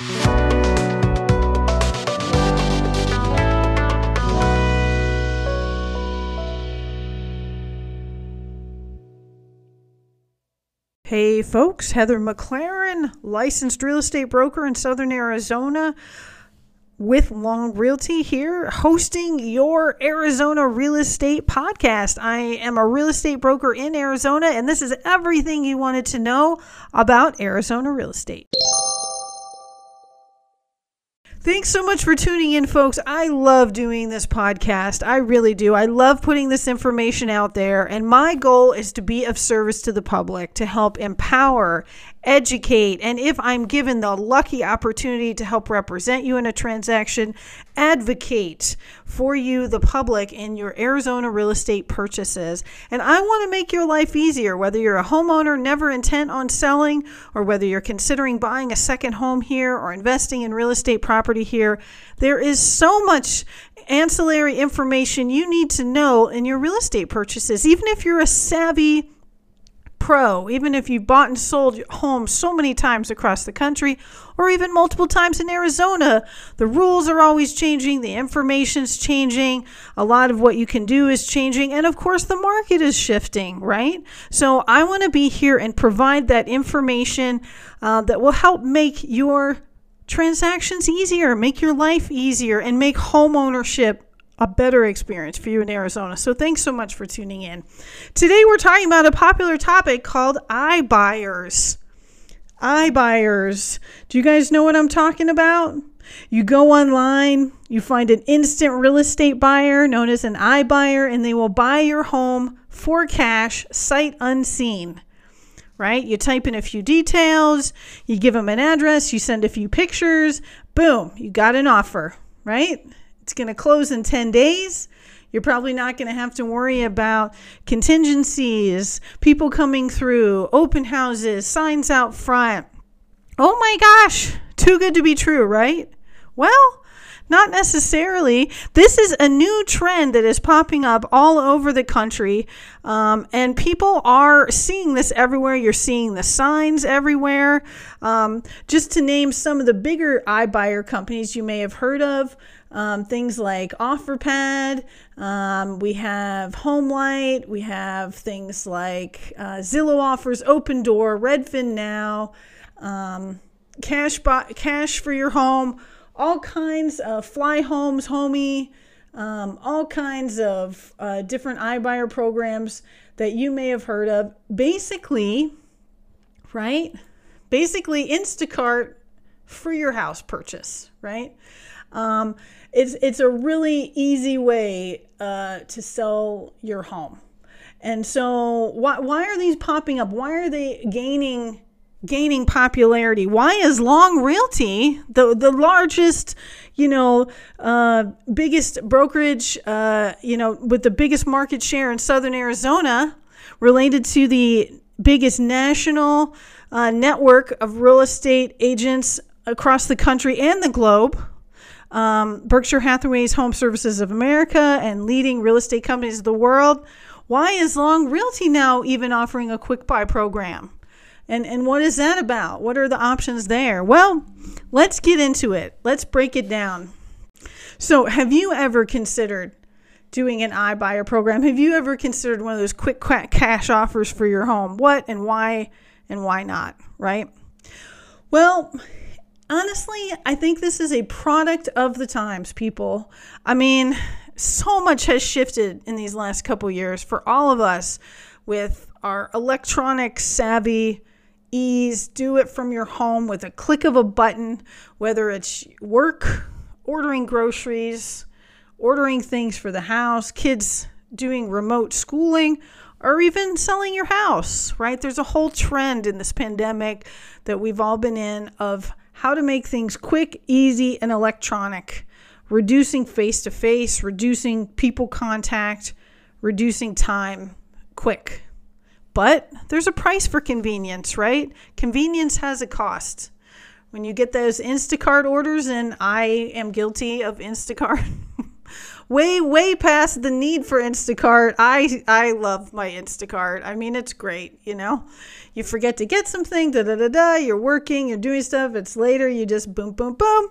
Hey folks, Heather McLaren, licensed real estate broker in Southern Arizona with Long Realty here, hosting your Arizona real estate podcast. I am a real estate broker in Arizona, and this is everything you wanted to know about Arizona real estate. Thanks so much for tuning in, folks. I love doing this podcast. I really do. I love putting this information out there. And my goal is to be of service to the public, to help empower educate, and if I'm given the lucky opportunity to help represent you in a transaction, advocate for you, the public, in your Arizona real estate purchases. And I want to make your life easier, whether you're a homeowner never intent on selling, or whether you're considering buying a second home here or investing in real estate property here. There is so much ancillary information you need to know in your real estate purchases, even if you're a savvy even if you've bought and sold homes so many times across the country or even multiple times in Arizona, the rules are always changing, the information's changing, a lot of what you can do is changing, and of course, the market is shifting, right? So, I want to be here and provide that information uh, that will help make your transactions easier, make your life easier, and make home ownership a better experience for you in Arizona. So thanks so much for tuning in. Today we're talking about a popular topic called iBuyers. iBuyers. Do you guys know what I'm talking about? You go online, you find an instant real estate buyer known as an iBuyer, and they will buy your home for cash, sight unseen. Right? You type in a few details, you give them an address, you send a few pictures, boom, you got an offer, right? It's going to close in 10 days. You're probably not going to have to worry about contingencies, people coming through, open houses, signs out front. Oh my gosh, too good to be true, right? Well, not necessarily. This is a new trend that is popping up all over the country, um, and people are seeing this everywhere. You're seeing the signs everywhere. Um, just to name some of the bigger iBuyer companies you may have heard of. Um, things like OfferPad, um, we have HomeLight, we have things like uh, Zillow offers, Opendoor, Redfin Now, um, cash, cash for your home, all kinds of Fly Homes, Homie, um, all kinds of uh, different iBuyer programs that you may have heard of. Basically, right? Basically, Instacart for your house purchase, right? Um, it's it's a really easy way uh, to sell your home. And so why why are these popping up? Why are they gaining gaining popularity? Why is Long Realty the the largest, you know, uh, biggest brokerage, uh, you know, with the biggest market share in Southern Arizona, related to the biggest national uh, network of real estate agents across the country and the globe? Um, Berkshire Hathaway's Home Services of America and leading real estate companies of the world. Why is Long Realty now even offering a quick buy program? And, and what is that about? What are the options there? Well, let's get into it. Let's break it down. So, have you ever considered doing an iBuyer program? Have you ever considered one of those quick cash offers for your home? What and why and why not, right? Well, honestly, I think this is a product of the times, people. I mean, so much has shifted in these last couple years for all of us with our electronic savvy ease, do it from your home with a click of a button, whether it's work, ordering groceries, ordering things for the house, kids doing remote schooling, or even selling your house, right? There's a whole trend in this pandemic that we've all been in of how to make things quick, easy, and electronic, reducing face to face, reducing people contact, reducing time quick. But there's a price for convenience, right? Convenience has a cost. When you get those Instacart orders, and I am guilty of Instacart, way way past the need for Instacart. I I love my Instacart. I mean, it's great, you know. You forget to get something, da da da da, you're working, you're doing stuff, it's later, you just boom boom boom.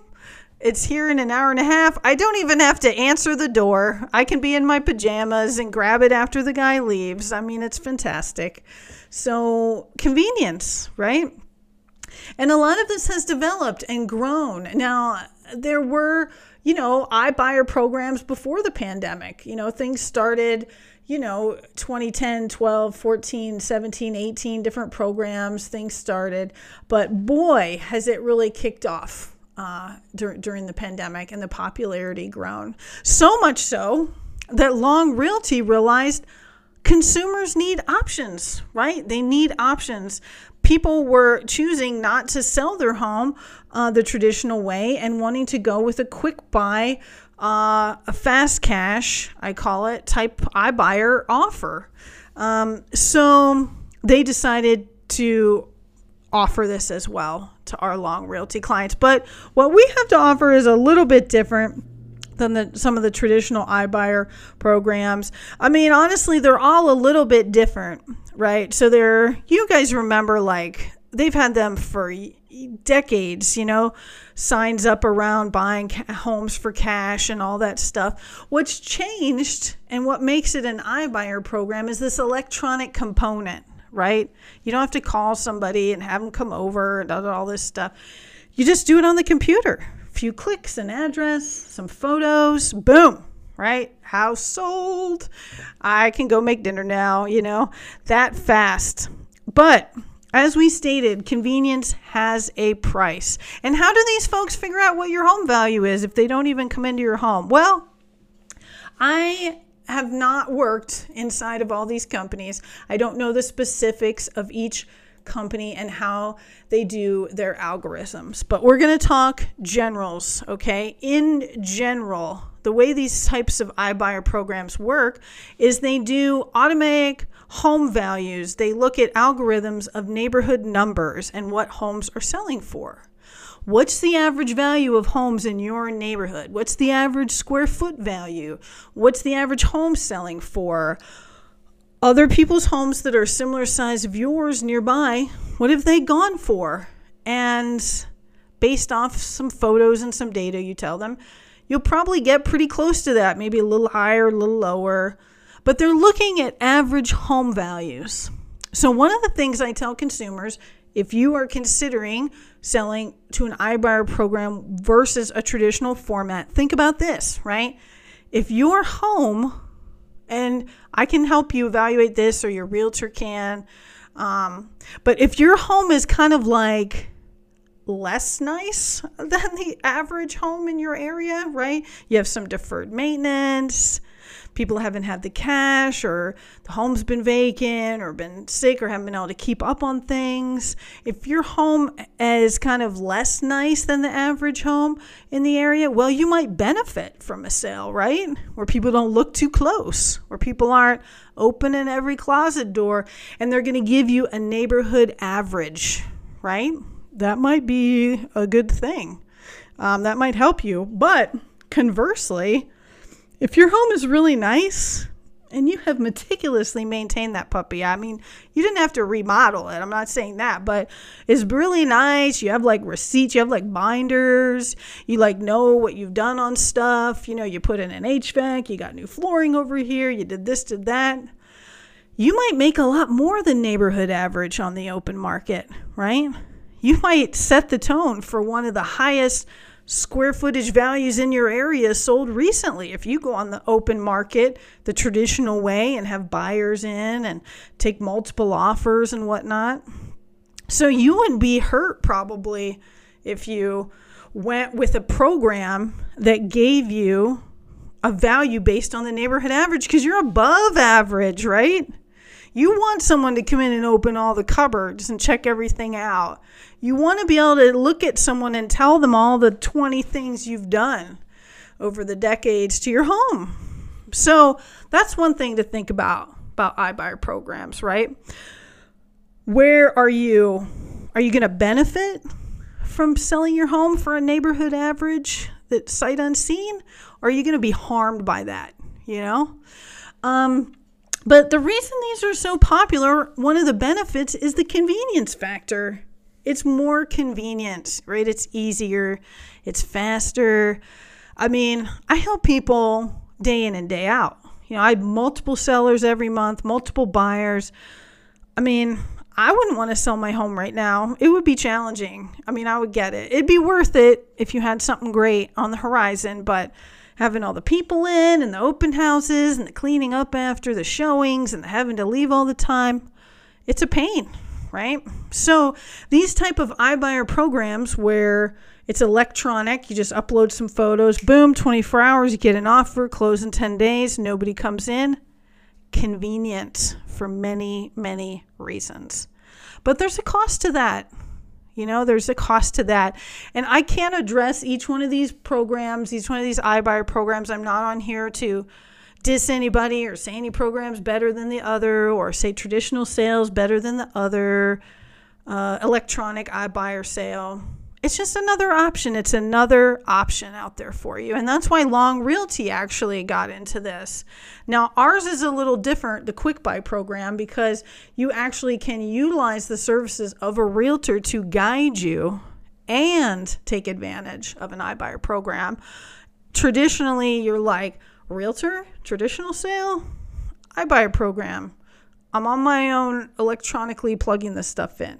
It's here in an hour and a half. I don't even have to answer the door. I can be in my pajamas and grab it after the guy leaves. I mean, it's fantastic. So, convenience, right? And a lot of this has developed and grown. Now, there were, you know, I iBuyer programs before the pandemic. You know, things started, you know, 2010, 12, 14, 17, 18 different programs, things started. But boy, has it really kicked off uh, dur- during the pandemic and the popularity grown. So much so that Long Realty realized consumers need options, right? They need options. People were choosing not to sell their home uh, the traditional way and wanting to go with a quick buy, uh, a fast cash, I call it, type iBuyer offer. Um, so they decided to offer this as well to our long realty clients. But what we have to offer is a little bit different than the, some of the traditional iBuyer programs. I mean, honestly, they're all a little bit different, right? So they're, you guys remember like they've had them for decades, you know, signs up around buying homes for cash and all that stuff. What's changed and what makes it an iBuyer program is this electronic component right? You don't have to call somebody and have them come over and all this stuff. You just do it on the computer. A few clicks, an address, some photos, boom, right? House sold. I can go make dinner now, you know, that fast. But as we stated, convenience has a price. And how do these folks figure out what your home value is if they don't even come into your home? Well, I have not worked inside of all these companies. I don't know the specifics of each company and how they do their algorithms, but we're going to talk generals, okay? In general, the way these types of iBuyer programs work is they do automatic home values. They look at algorithms of neighborhood numbers and what homes are selling for. What's the average value of homes in your neighborhood? What's the average square foot value? What's the average home selling for? Other people's homes that are similar size of yours nearby, what have they gone for? And based off some photos and some data you tell them, you'll probably get pretty close to that, maybe a little higher, a little lower. But they're looking at average home values. So, one of the things I tell consumers if you are considering selling to an iBuyer program versus a traditional format, think about this, right? If your home, and I can help you evaluate this, or your realtor can, um, but if your home is kind of like less nice than the average home in your area, right? You have some deferred maintenance, people haven't had the cash or the home's been vacant or been sick or haven't been able to keep up on things. If your home is kind of less nice than the average home in the area, well, you might benefit from a sale, right? Where people don't look too close, where people aren't opening every closet door and they're going to give you a neighborhood average, right? That might be a good thing. Um, that might help you. But conversely, if your home is really nice and you have meticulously maintained that puppy, I mean, you didn't have to remodel it. I'm not saying that, but it's really nice. You have like receipts, you have like binders, you like know what you've done on stuff. You know, you put in an HVAC, you got new flooring over here, you did this, did that. You might make a lot more than neighborhood average on the open market, right? You might set the tone for one of the highest square footage values in your area sold recently. If you go on the open market the traditional way and have buyers in and take multiple offers and whatnot. So you wouldn't be hurt probably if you went with a program that gave you a value based on the neighborhood average because you're above average, right? You want someone to come in and open all the cupboards and check everything out. You want to be able to look at someone and tell them all the 20 things you've done over the decades to your home. So that's one thing to think about about iBuyer programs, right? Where are you? Are you going to benefit from selling your home for a neighborhood average that sight unseen? Or are you going to be harmed by that? You know? Um, but the reason these are so popular, one of the benefits is the convenience factor. It's more convenient, right? It's easier, it's faster. I mean, I help people day in and day out. You know, I have multiple sellers every month, multiple buyers. I mean, I wouldn't want to sell my home right now. It would be challenging. I mean, I would get it. It'd be worth it if you had something great on the horizon, but having all the people in and the open houses and the cleaning up after the showings and having to leave all the time, it's a pain, right? So, these type of iBuyer programs where it's electronic, you just upload some photos, boom, 24 hours, you get an offer, close in 10 days, nobody comes in. Convenient for many, many reasons. But there's a cost to that. You know, there's a cost to that. And I can't address each one of these programs, each one of these iBuyer programs. I'm not on here to diss anybody or say any program's better than the other or say traditional sales better than the other, uh, electronic iBuyer sale it's just another option. It's another option out there for you. And that's why Long Realty actually got into this. Now, ours is a little different, the Quick Buy program, because you actually can utilize the services of a realtor to guide you and take advantage of an iBuyer program. Traditionally, you're like, realtor, traditional sale, iBuyer program. I'm on my own electronically plugging this stuff in.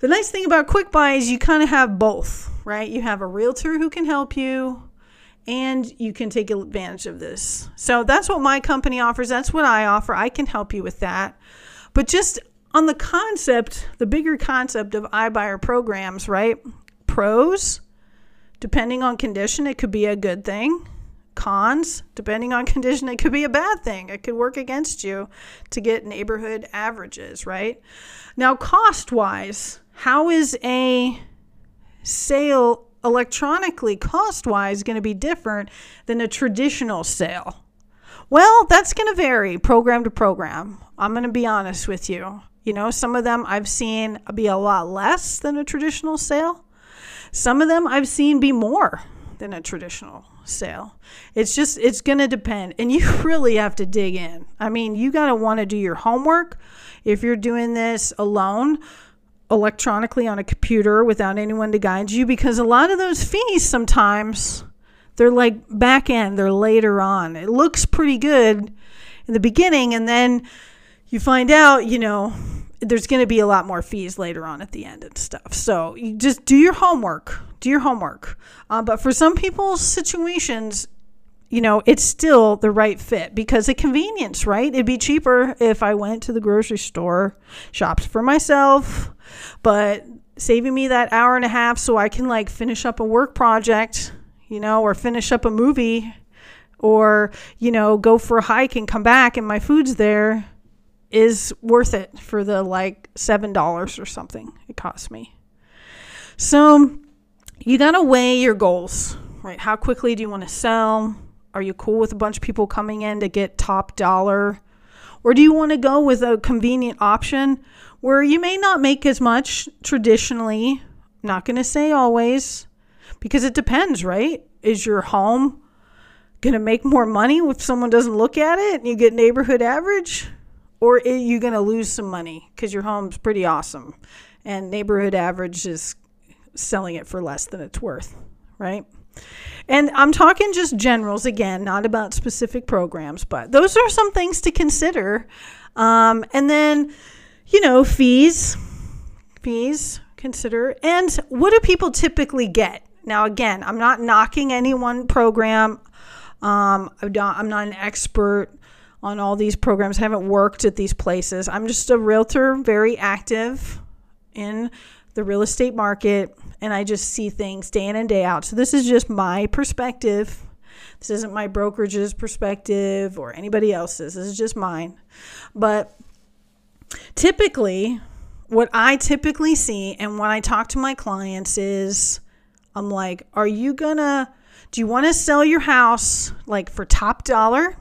The nice thing about Quick Buy is you kind of have both, right? You have a realtor who can help you and you can take advantage of this. So that's what my company offers. That's what I offer. I can help you with that. But just on the concept, the bigger concept of iBuyer programs, right? Pros, depending on condition, it could be a good thing. Cons, depending on condition, it could be a bad thing. It could work against you to get neighborhood averages, right? Now, cost wise, how is a sale electronically cost wise going to be different than a traditional sale? Well, that's going to vary program to program. I'm going to be honest with you. You know, some of them I've seen be a lot less than a traditional sale. Some of them I've seen be more than a traditional sale. It's just, it's going to depend. And you really have to dig in. I mean, you got to want to do your homework. If you're doing this alone, electronically on a computer without anyone to guide you because a lot of those fees sometimes they're like back end, they're later on. It looks pretty good in the beginning and then you find out, you know, there's going to be a lot more fees later on at the end and stuff. So you just do your homework. Do your homework. Uh, but for some people's situations, you know, it's still the right fit because of convenience, right? It'd be cheaper if I went to the grocery store, shopped for myself, but saving me that hour and a half so I can like finish up a work project, you know, or finish up a movie or, you know, go for a hike and come back and my food's there is worth it for the like $7 or something it cost me. So you got to weigh your goals, right? How quickly do you want to sell? Are you cool with a bunch of people coming in to get top dollar? Or do you want to go with a convenient option where you may not make as much traditionally? Not going to say always, because it depends, right? Is your home going to make more money if someone doesn't look at it and you get neighborhood average? Or are you going to lose some money because your home's pretty awesome and neighborhood average is selling it for less than it's worth, right? And I'm talking just generals again, not about specific programs, but those are some things to consider. Um, and then, you know, fees, fees, consider. And what do people typically get? Now, again, I'm not knocking any one program. Um, I'm, not, I'm not an expert on all these programs. I haven't worked at these places. I'm just a realtor, very active in the real estate market and I just see things day in and day out. So this is just my perspective. This isn't my brokerage's perspective or anybody else's. This is just mine. But typically, what I typically see and when I talk to my clients is I'm like, are you gonna, do you wanna sell your house like for top dollar,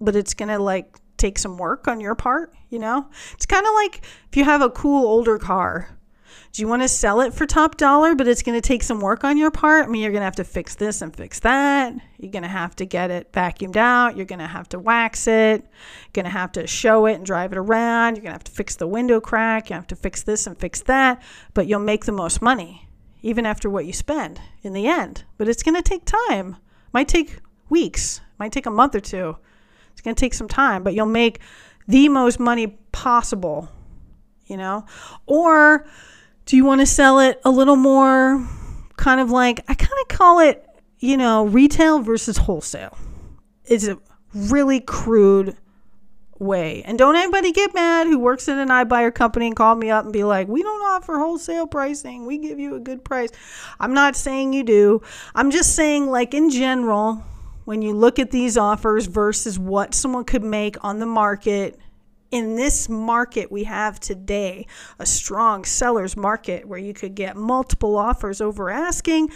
but it's gonna like take some work on your part? You know, it's kind of like if you have a cool older car Do you want to sell it for top dollar, but it's going to take some work on your part? I mean, you're going to have to fix this and fix that. You're going to have to get it vacuumed out. You're going to have to wax it. You're going to have to show it and drive it around. You're going to have to fix the window crack. You have to fix this and fix that, but you'll make the most money even after what you spend in the end. But it's going to take time. Might take weeks, might take a month or two. It's going to take some time, but you'll make the most money possible, you know? Or do you want to sell it a little more kind of like, I kind of call it, you know, retail versus wholesale? It's a really crude way. And don't anybody get mad who works in an iBuyer company and call me up and be like, we don't offer wholesale pricing. We give you a good price. I'm not saying you do. I'm just saying, like, in general, when you look at these offers versus what someone could make on the market in this market we have today, a strong seller's market where you could get multiple offers over asking,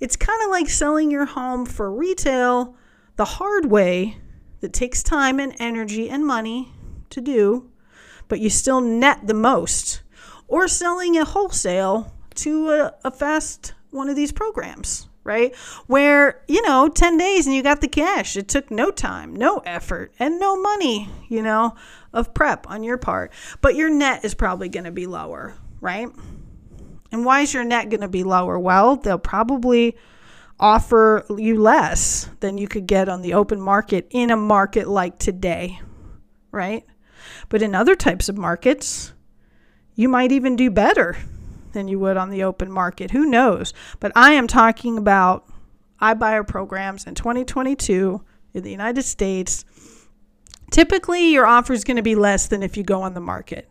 it's kind of like selling your home for retail the hard way that takes time and energy and money to do, but you still net the most, or selling a wholesale to a, a fast one of these programs right? Where, you know, 10 days and you got the cash. It took no time, no effort, and no money, you know, of prep on your part. But your net is probably going to be lower, right? And why is your net going to be lower? Well, they'll probably offer you less than you could get on the open market in a market like today, right? But in other types of markets, you might even do better than you would on the open market. Who knows? But I am talking about iBuyer programs in 2022 in the United States. Typically, your offer is going to be less than if you go on the market.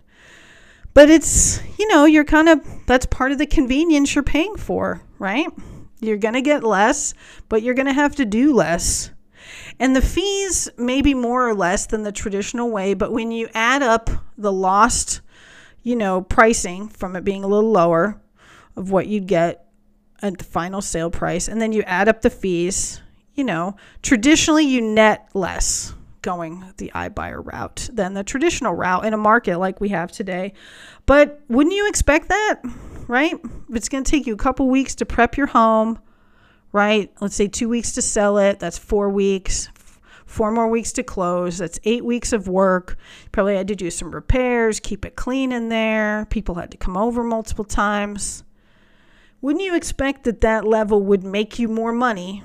But it's, you know, you're kind of, that's part of the convenience you're paying for, right? You're going to get less, but you're going to have to do less. And the fees may be more or less than the traditional way, but when you add up the lost you know, pricing from it being a little lower of what you'd get at the final sale price. And then you add up the fees, you know, traditionally you net less going the iBuyer route than the traditional route in a market like we have today. But wouldn't you expect that, right? It's going to take you a couple weeks to prep your home, right? Let's say two weeks to sell it. That's four weeks four more weeks to close. That's eight weeks of work. Probably had to do some repairs, keep it clean in there. People had to come over multiple times. Wouldn't you expect that that level would make you more money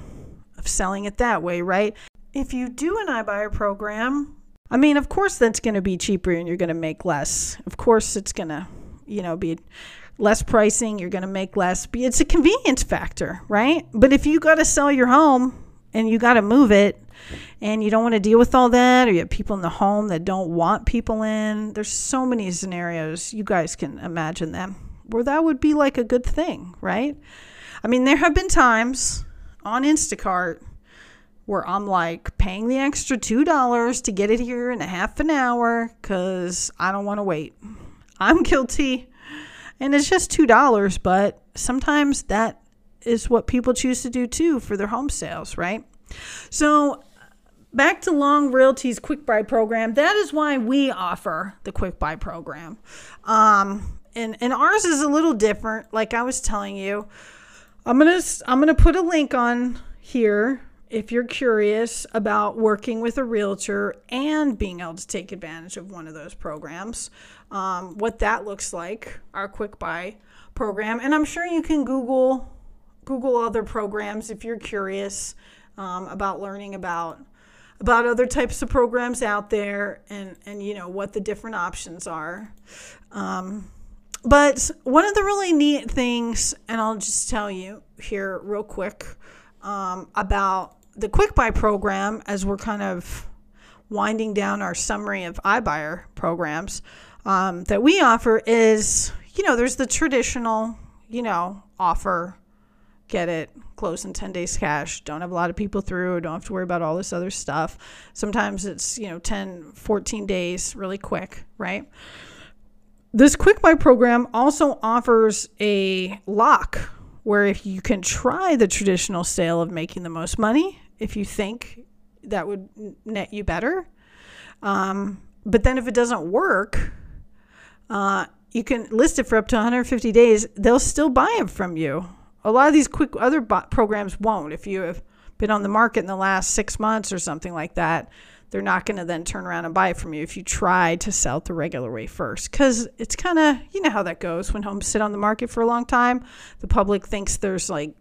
of selling it that way, right? If you do an iBuyer program, I mean, of course that's going to be cheaper and you're going to make less. Of course it's going to, you know, be less pricing, you're going to make less. It's a convenience factor, right? But if you got to sell your home and you got to move it and you don't want to deal with all that or you have people in the home that don't want people in there's so many scenarios you guys can imagine them where that would be like a good thing right i mean there have been times on instacart where i'm like paying the extra two dollars to get it here in a half an hour because i don't want to wait i'm guilty and it's just two dollars but sometimes that is what people choose to do too for their home sales, right? So, back to Long Realty's Quick Buy program. That is why we offer the Quick Buy program. Um, and, and ours is a little different. Like I was telling you, I'm gonna I'm gonna put a link on here if you're curious about working with a realtor and being able to take advantage of one of those programs. Um, what that looks like, our Quick Buy program, and I'm sure you can Google Google other programs if you're curious um, about learning about about other types of programs out there and and you know what the different options are. Um, but one of the really neat things, and I'll just tell you here real quick um, about the Quick Buy program as we're kind of winding down our summary of iBuyer programs um, that we offer is, you know, there's the traditional, you know, offer get it, close in 10 days cash, don't have a lot of people through, don't have to worry about all this other stuff. Sometimes it's, you know, 10, 14 days really quick, right? This quick buy program also offers a lock where if you can try the traditional sale of making the most money, if you think that would net you better. Um, but then if it doesn't work, uh, you can list it for up to 150 days. They'll still buy them from you. A lot of these quick other programs won't. If you have been on the market in the last six months or something like that, they're not going to then turn around and buy it from you if you try to sell it the regular way first. Because it's kind of, you know how that goes when homes sit on the market for a long time. The public thinks there's like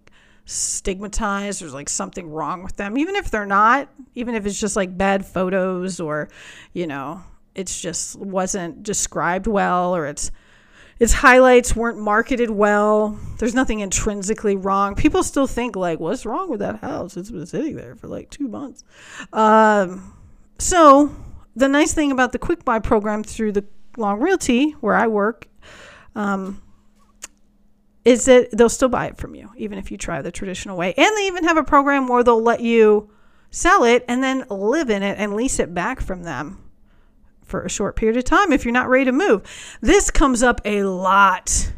stigmatized, there's like something wrong with them, even if they're not, even if it's just like bad photos or, you know, it's just wasn't described well or it's its highlights weren't marketed well. There's nothing intrinsically wrong. People still think like, what's wrong with that house? It's been sitting there for like two months. Um, so the nice thing about the quick buy program through the Long Realty, where I work, um, is that they'll still buy it from you, even if you try the traditional way. And they even have a program where they'll let you sell it and then live in it and lease it back from them for a short period of time if you're not ready to move. This comes up a lot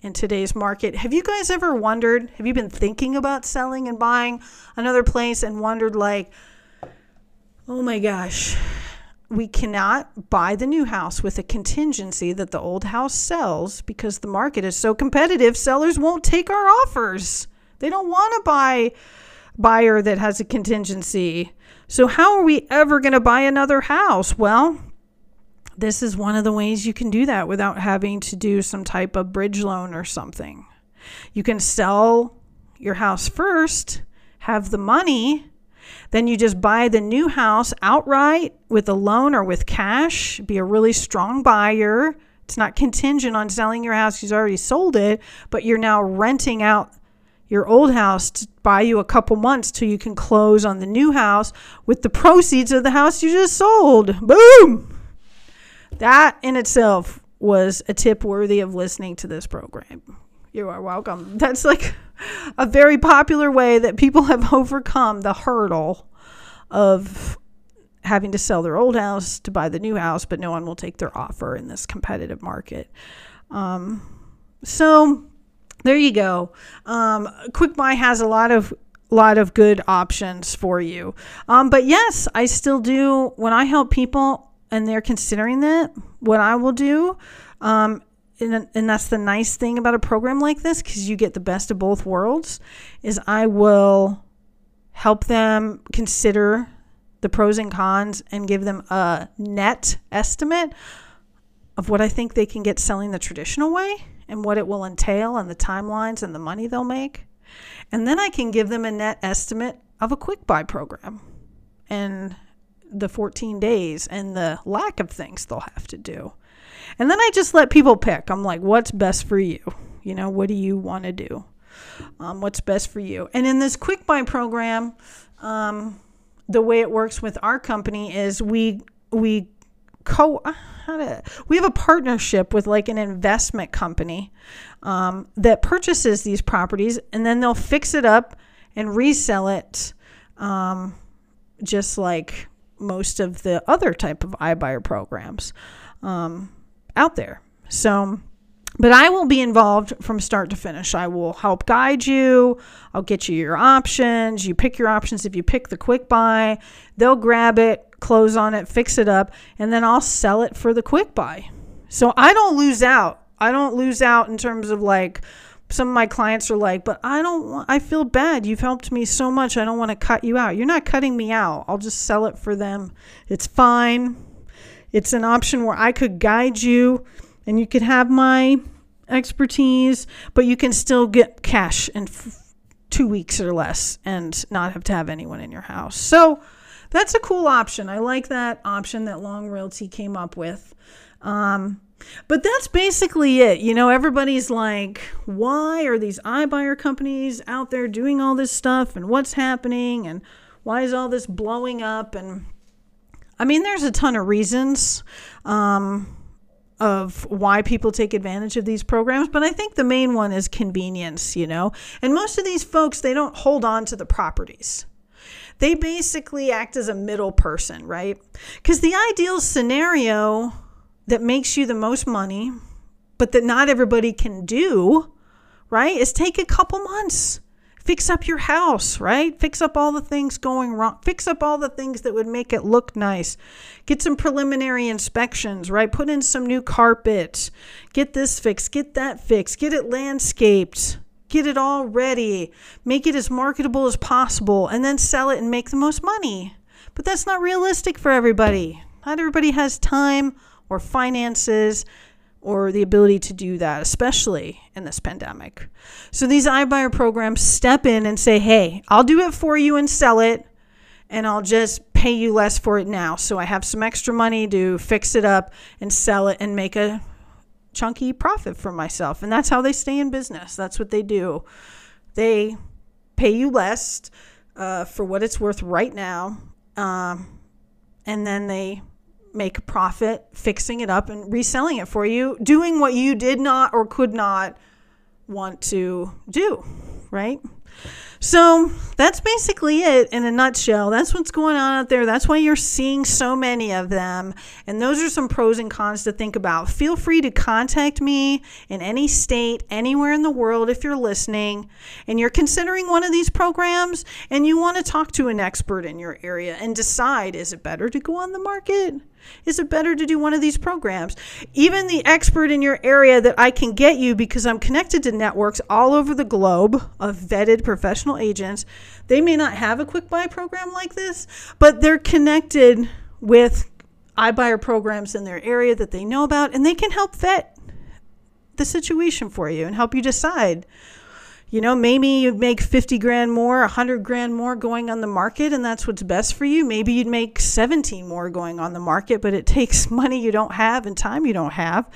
in today's market. Have you guys ever wondered, have you been thinking about selling and buying another place and wondered, like, Oh my gosh. We cannot buy the new house with a contingency that the old house sells because the market is so competitive. Sellers won't take our offers. They don't want to buy buyer that has a contingency. So how are we ever going to buy another house? Well, this is one of the ways you can do that without having to do some type of bridge loan or something. You can sell your house first, have the money, then you just buy the new house outright with a loan or with cash. Be a really strong buyer. It's not contingent on selling your house. You've already sold it, but you're now renting out your old house to buy you a couple months till you can close on the new house with the proceeds of the house you just sold. Boom! That in itself was a tip worthy of listening to this program. You are welcome. That's like a very popular way that people have overcome the hurdle of having to sell their old house to buy the new house, but no one will take their offer in this competitive market. Um, so there you go. Um, Quick Buy has a lot of lot of good options for you. Um, but yes, I still do when I help people and they're considering that. What I will do um, and, and that's the nice thing about a program like this because you get the best of both worlds is i will help them consider the pros and cons and give them a net estimate of what i think they can get selling the traditional way and what it will entail and the timelines and the money they'll make. And then i can give them a net estimate of a quick buy program and the 14 days and the lack of things they'll have to do and then I just let people pick. I'm like, what's best for you? You know, what do you want to do? Um, what's best for you? And in this quick buy program, um, the way it works with our company is we we co to, we have a partnership with like an investment company um, that purchases these properties and then they'll fix it up and resell it um, just like most of the other type of iBuyer programs. Um, out there. So, but I will be involved from start to finish. I will help guide you. I'll get you your options. You pick your options. If you pick the quick buy, they'll grab it, close on it, fix it up, and then I'll sell it for the quick buy. So I don't lose out. I don't lose out in terms of like, some of my clients are like, but I don't want, I feel bad. You've helped me so much. I don't want to cut you out. You're not cutting me out. I'll just sell it for them. It's fine. It's an option where I could guide you and you could have my expertise, but you can still get cash in f- two weeks or less and not have to have anyone in your house. So that's a cool option. I like that option that Long Realty came up with. Um, but that's basically it. You know, everybody's like, why are these iBuyer companies out there doing all this stuff and what's happening and why is all this blowing up? And I mean, there's a ton of reasons um, of why people take advantage of these programs, but I think the main one is convenience, you know? And most of these folks, they don't hold on to the properties. They basically act as a middle person, right? Because the ideal scenario that makes you the most money, but that not everybody can do, right, is take a couple months fix up your house, right? Fix up all the things going wrong. Fix up all the things that would make it look nice. Get some preliminary inspections, right? Put in some new carpet. Get this fixed, get that fixed, get it landscaped. Get it all ready. Make it as marketable as possible and then sell it and make the most money. But that's not realistic for everybody. Not everybody has time or finances or the ability to do that, especially in this pandemic. So these iBuyer programs step in and say, hey, I'll do it for you and sell it, and I'll just pay you less for it now. So I have some extra money to fix it up and sell it and make a chunky profit for myself. And that's how they stay in business. That's what they do. They pay you less uh, for what it's worth right now. Um, and then they make a profit fixing it up and reselling it for you, doing what you did not or could not want to do, right? So that's basically it in a nutshell. That's what's going on out there. That's why you're seeing so many of them. And those are some pros and cons to think about. Feel free to contact me in any state, anywhere in the world if you're listening and you're considering one of these programs and you want to talk to an expert in your area and decide is it better to go on the market? Is it better to do one of these programs? Even the expert in your area that I can get you because I'm connected to networks all over the globe of vetted professional agents, they may not have a quick buy program like this, but they're connected with iBuyer programs in their area that they know about, and they can help vet the situation for you and help you decide you know, maybe you'd make 50 grand more, 100 grand more going on the market, and that's what's best for you. Maybe you'd make 17 more going on the market, but it takes money you don't have and time you don't have.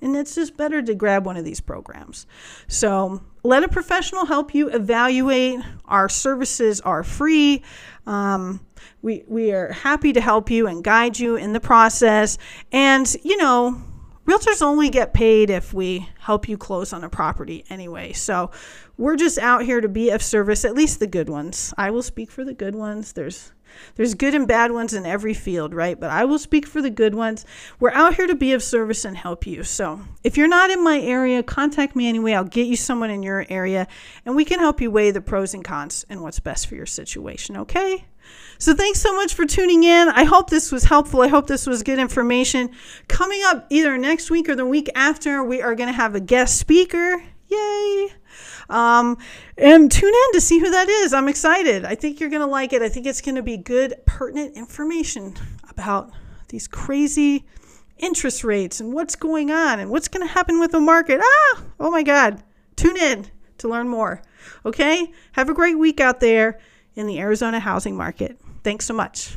And it's just better to grab one of these programs. So let a professional help you evaluate. Our services are free. Um, we, we are happy to help you and guide you in the process. And, you know, realtors only get paid if we help you close on a property anyway. So we're just out here to be of service, at least the good ones. I will speak for the good ones. There's there's good and bad ones in every field, right? But I will speak for the good ones. We're out here to be of service and help you. So if you're not in my area, contact me anyway. I'll get you someone in your area and we can help you weigh the pros and cons and what's best for your situation, okay? So thanks so much for tuning in. I hope this was helpful. I hope this was good information. Coming up either next week or the week after, we are going to have a guest speaker. Yay! Um, and tune in to see who that is. I'm excited. I think you're going to like it. I think it's going to be good, pertinent information about these crazy interest rates and what's going on and what's going to happen with the market. Ah, oh my God. Tune in to learn more. Okay? Have a great week out there in the Arizona housing market. Thanks so much.